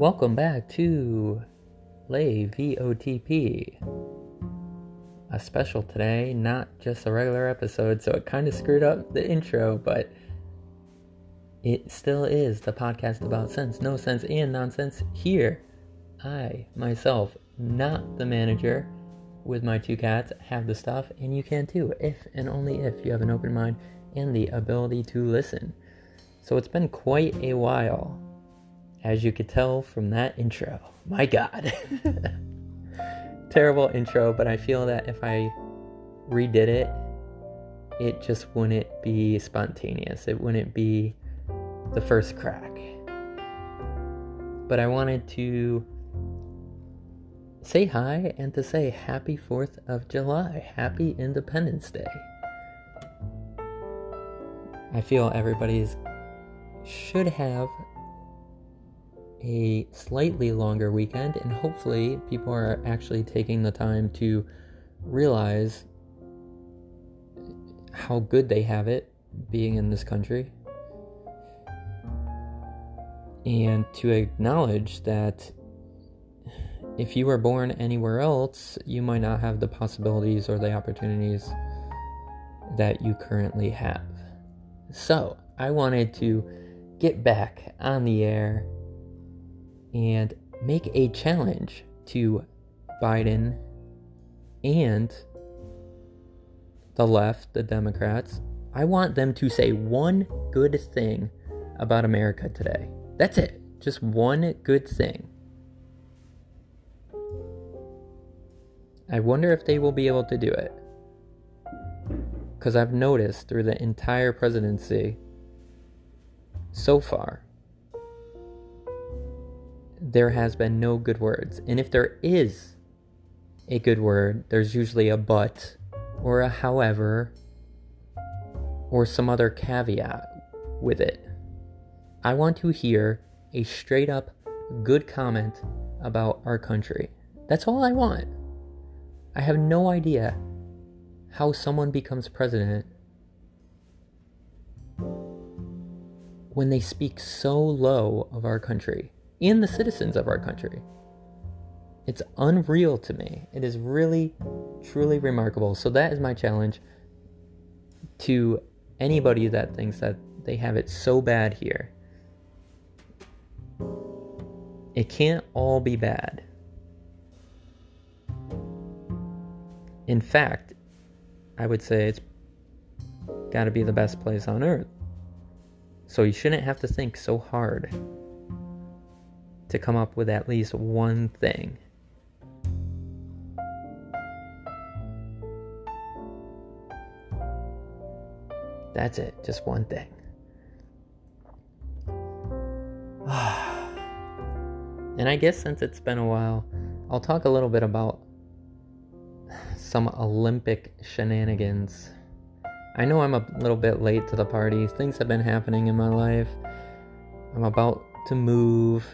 Welcome back to Lay VOTP. A special today, not just a regular episode, so it kind of screwed up the intro, but it still is the podcast about sense, no sense, and nonsense. Here, I, myself, not the manager, with my two cats, have the stuff, and you can too, if and only if you have an open mind and the ability to listen. So it's been quite a while, as you could tell from that intro. My God. Terrible intro, but I feel that if I redid it, it just wouldn't be spontaneous. It wouldn't be the first crack. But I wanted to say hi and to say happy 4th of July. Happy Independence Day. I feel everybody's should have a slightly longer weekend, and hopefully, people are actually taking the time to realize how good they have it being in this country and to acknowledge that if you were born anywhere else, you might not have the possibilities or the opportunities that you currently have. So, I wanted to get back on the air and make a challenge to Biden and the left, the Democrats. I want them to say one good thing about America today. That's it. Just one good thing. I wonder if they will be able to do it. Because I've noticed through the entire presidency so far, there has been no good words. And if there is a good word, there's usually a but or a however or some other caveat with it. I want to hear a straight up good comment about our country. That's all I want. I have no idea how someone becomes president when they speak so low of our country and the citizens of our country. It's unreal to me. It is really, truly remarkable. So, that is my challenge to anybody that thinks that they have it so bad here. It can't all be bad. In fact, I would say it's got to be the best place on earth. So you shouldn't have to think so hard to come up with at least one thing. That's it, just one thing. and I guess since it's been a while, I'll talk a little bit about some Olympic shenanigans I know I'm a little bit late to the party. Things have been happening in my life. I'm about to move,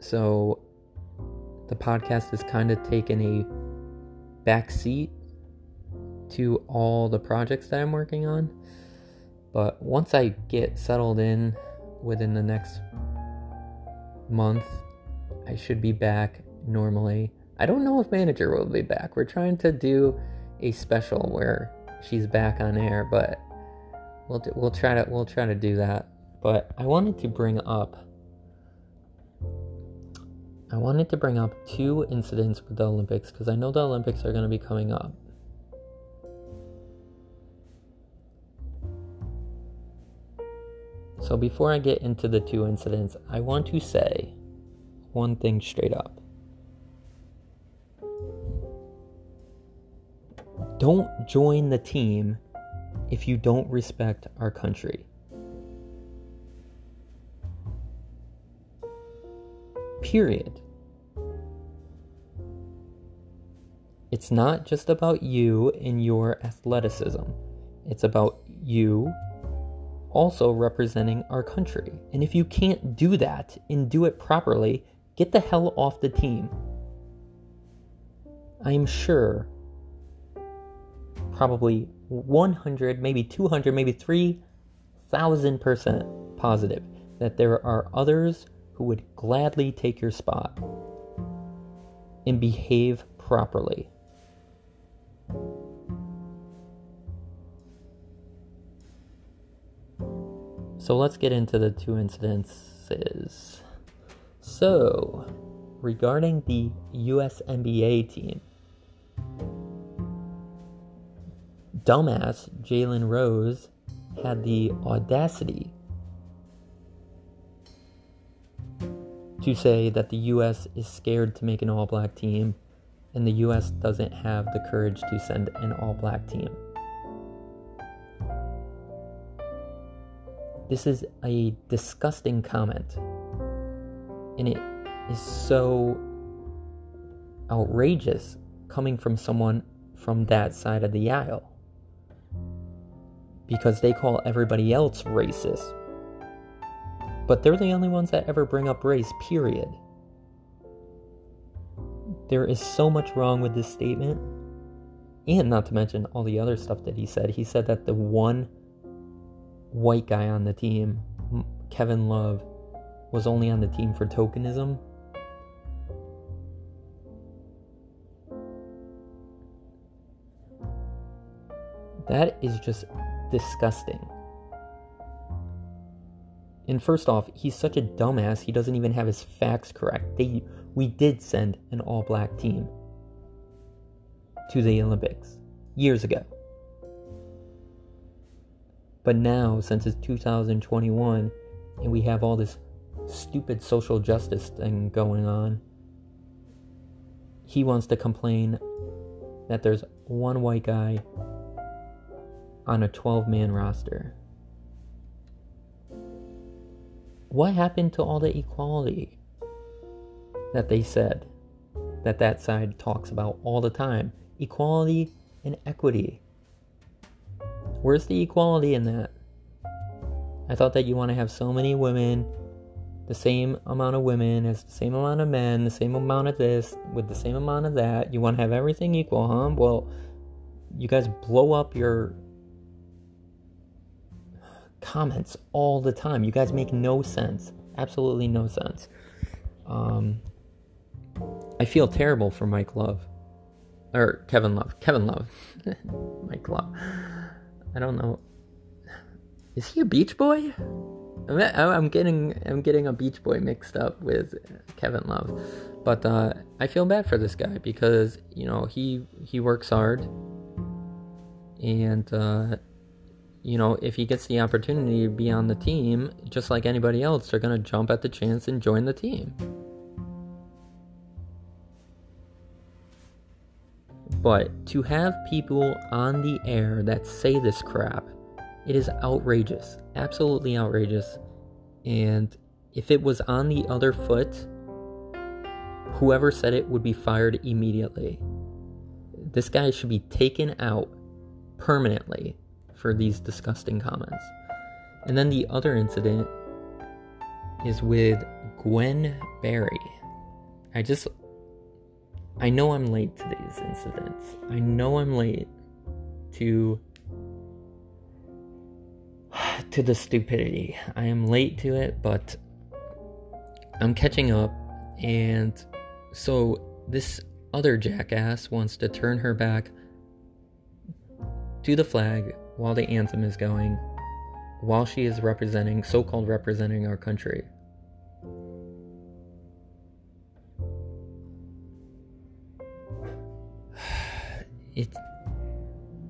so the podcast has kind of taken a back seat to all the projects that I'm working on. But once I get settled in within the next month, I should be back normally. I don't know if manager will be back. We're trying to do a special where she's back on air, but we'll we'll try to we'll try to do that. But I wanted to bring up I wanted to bring up two incidents with the Olympics because I know the Olympics are going to be coming up. So before I get into the two incidents, I want to say one thing straight up. Don't join the team if you don't respect our country. Period. It's not just about you and your athleticism. It's about you also representing our country. And if you can't do that and do it properly, get the hell off the team. I am sure probably 100, maybe 200, maybe 3,000% positive that there are others who would gladly take your spot and behave properly. So let's get into the two incidences. So, regarding the US NBA team, dumbass Jalen Rose had the audacity to say that the US is scared to make an all black team and the US doesn't have the courage to send an all black team. This is a disgusting comment. And it is so outrageous coming from someone from that side of the aisle. Because they call everybody else racist. But they're the only ones that ever bring up race, period. There is so much wrong with this statement. And not to mention all the other stuff that he said. He said that the one white guy on the team, Kevin Love, was only on the team for tokenism. That is just disgusting. And first off, he's such a dumbass, he doesn't even have his facts correct. They we did send an all black team to the Olympics years ago. But now, since it's 2021 and we have all this stupid social justice thing going on, he wants to complain that there's one white guy on a 12 man roster. What happened to all the equality that they said that that side talks about all the time? Equality and equity. Where's the equality in that? I thought that you want to have so many women, the same amount of women as the same amount of men, the same amount of this, with the same amount of that. You want to have everything equal, huh? Well, you guys blow up your comments all the time. You guys make no sense. Absolutely no sense. Um, I feel terrible for Mike Love. Or Kevin Love. Kevin Love. Mike Love. I don't know. Is he a Beach Boy? I'm getting I'm getting a Beach Boy mixed up with Kevin Love, but uh, I feel bad for this guy because you know he he works hard, and uh, you know if he gets the opportunity to be on the team, just like anybody else, they're gonna jump at the chance and join the team. But to have people on the air that say this crap, it is outrageous. Absolutely outrageous. And if it was on the other foot, whoever said it would be fired immediately. This guy should be taken out permanently for these disgusting comments. And then the other incident is with Gwen Berry. I just I know I'm late to these incidents. I know I'm late to to the stupidity. I am late to it, but I'm catching up and so this other jackass wants to turn her back to the flag while the anthem is going while she is representing so-called representing our country. it's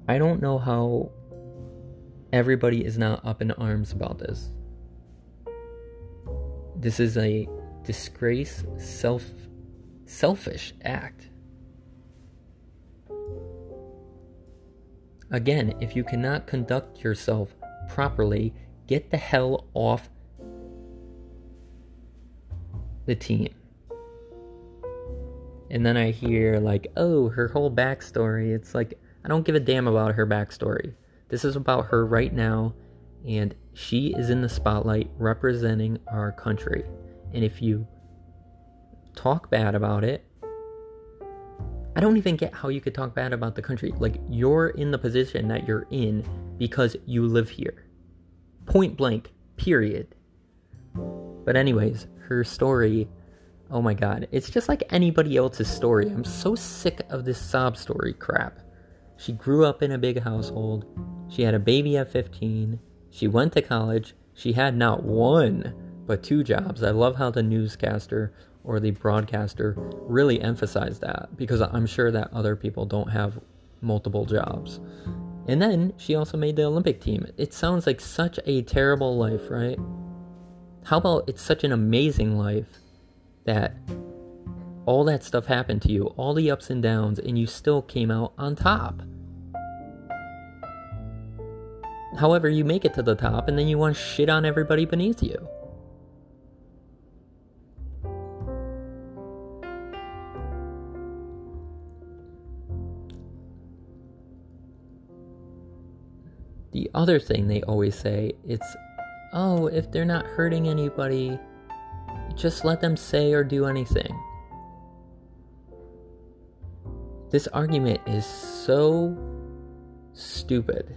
I don't know how everybody is not up in arms about this. This is a disgrace, self selfish act. Again, if you cannot conduct yourself properly, get the hell off the team. And then I hear, like, oh, her whole backstory. It's like, I don't give a damn about her backstory. This is about her right now, and she is in the spotlight representing our country. And if you talk bad about it, I don't even get how you could talk bad about the country. Like, you're in the position that you're in because you live here. Point blank, period. But, anyways, her story, oh my god, it's just like anybody else's story. I'm so sick of this sob story crap. She grew up in a big household. She had a baby at 15. She went to college. She had not one, but two jobs. I love how the newscaster or the broadcaster really emphasized that because I'm sure that other people don't have multiple jobs. And then she also made the Olympic team. It sounds like such a terrible life, right? How about it's such an amazing life that all that stuff happened to you, all the ups and downs, and you still came out on top? However, you make it to the top and then you want to shit on everybody beneath you. The other thing they always say it's oh, if they're not hurting anybody, just let them say or do anything. This argument is so stupid.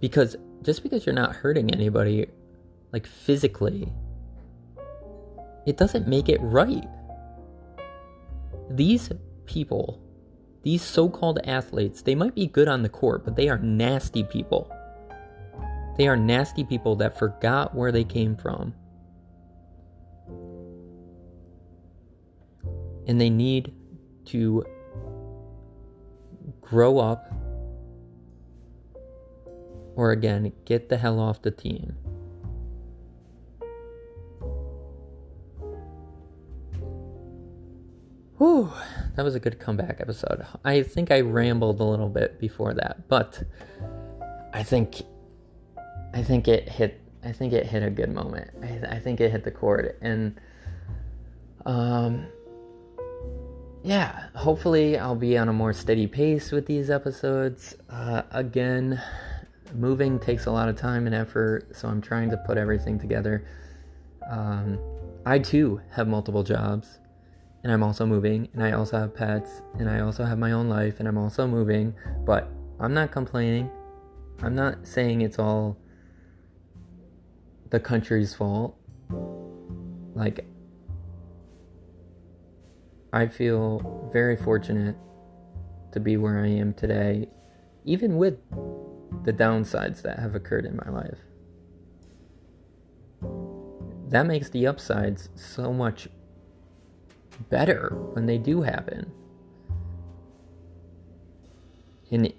Because just because you're not hurting anybody, like physically, it doesn't make it right. These people these so called athletes, they might be good on the court, but they are nasty people. They are nasty people that forgot where they came from. And they need to grow up or again, get the hell off the team. Whew, that was a good comeback episode. I think I rambled a little bit before that, but I think I think it hit I think it hit a good moment. I, I think it hit the chord and um yeah, hopefully I'll be on a more steady pace with these episodes. Uh, again, moving takes a lot of time and effort, so I'm trying to put everything together. Um, I too have multiple jobs and I'm also moving, and I also have pets, and I also have my own life, and I'm also moving, but I'm not complaining. I'm not saying it's all the country's fault. Like, I feel very fortunate to be where I am today, even with the downsides that have occurred in my life. That makes the upsides so much better when they do happen. And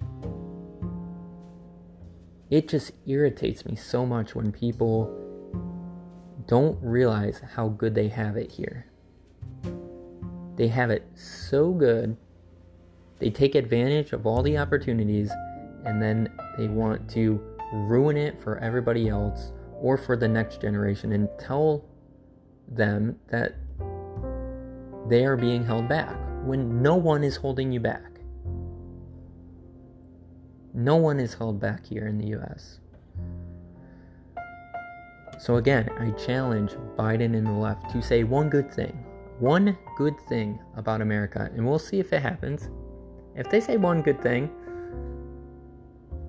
it, just irritates me so much when people don't realize how good they have it here. They have it so good, they take advantage of all the opportunities, and then they want to ruin it for everybody else or for the next generation and tell them that they are being held back when no one is holding you back. No one is held back here in the US. So, again, I challenge Biden and the left to say one good thing. One good thing about America, and we'll see if it happens. If they say one good thing,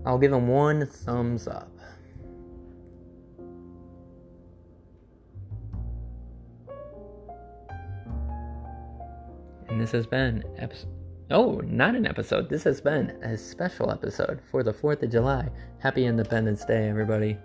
I'll give them one thumbs up. And this has been episode. Oh, not an episode. This has been a special episode for the 4th of July. Happy Independence Day, everybody.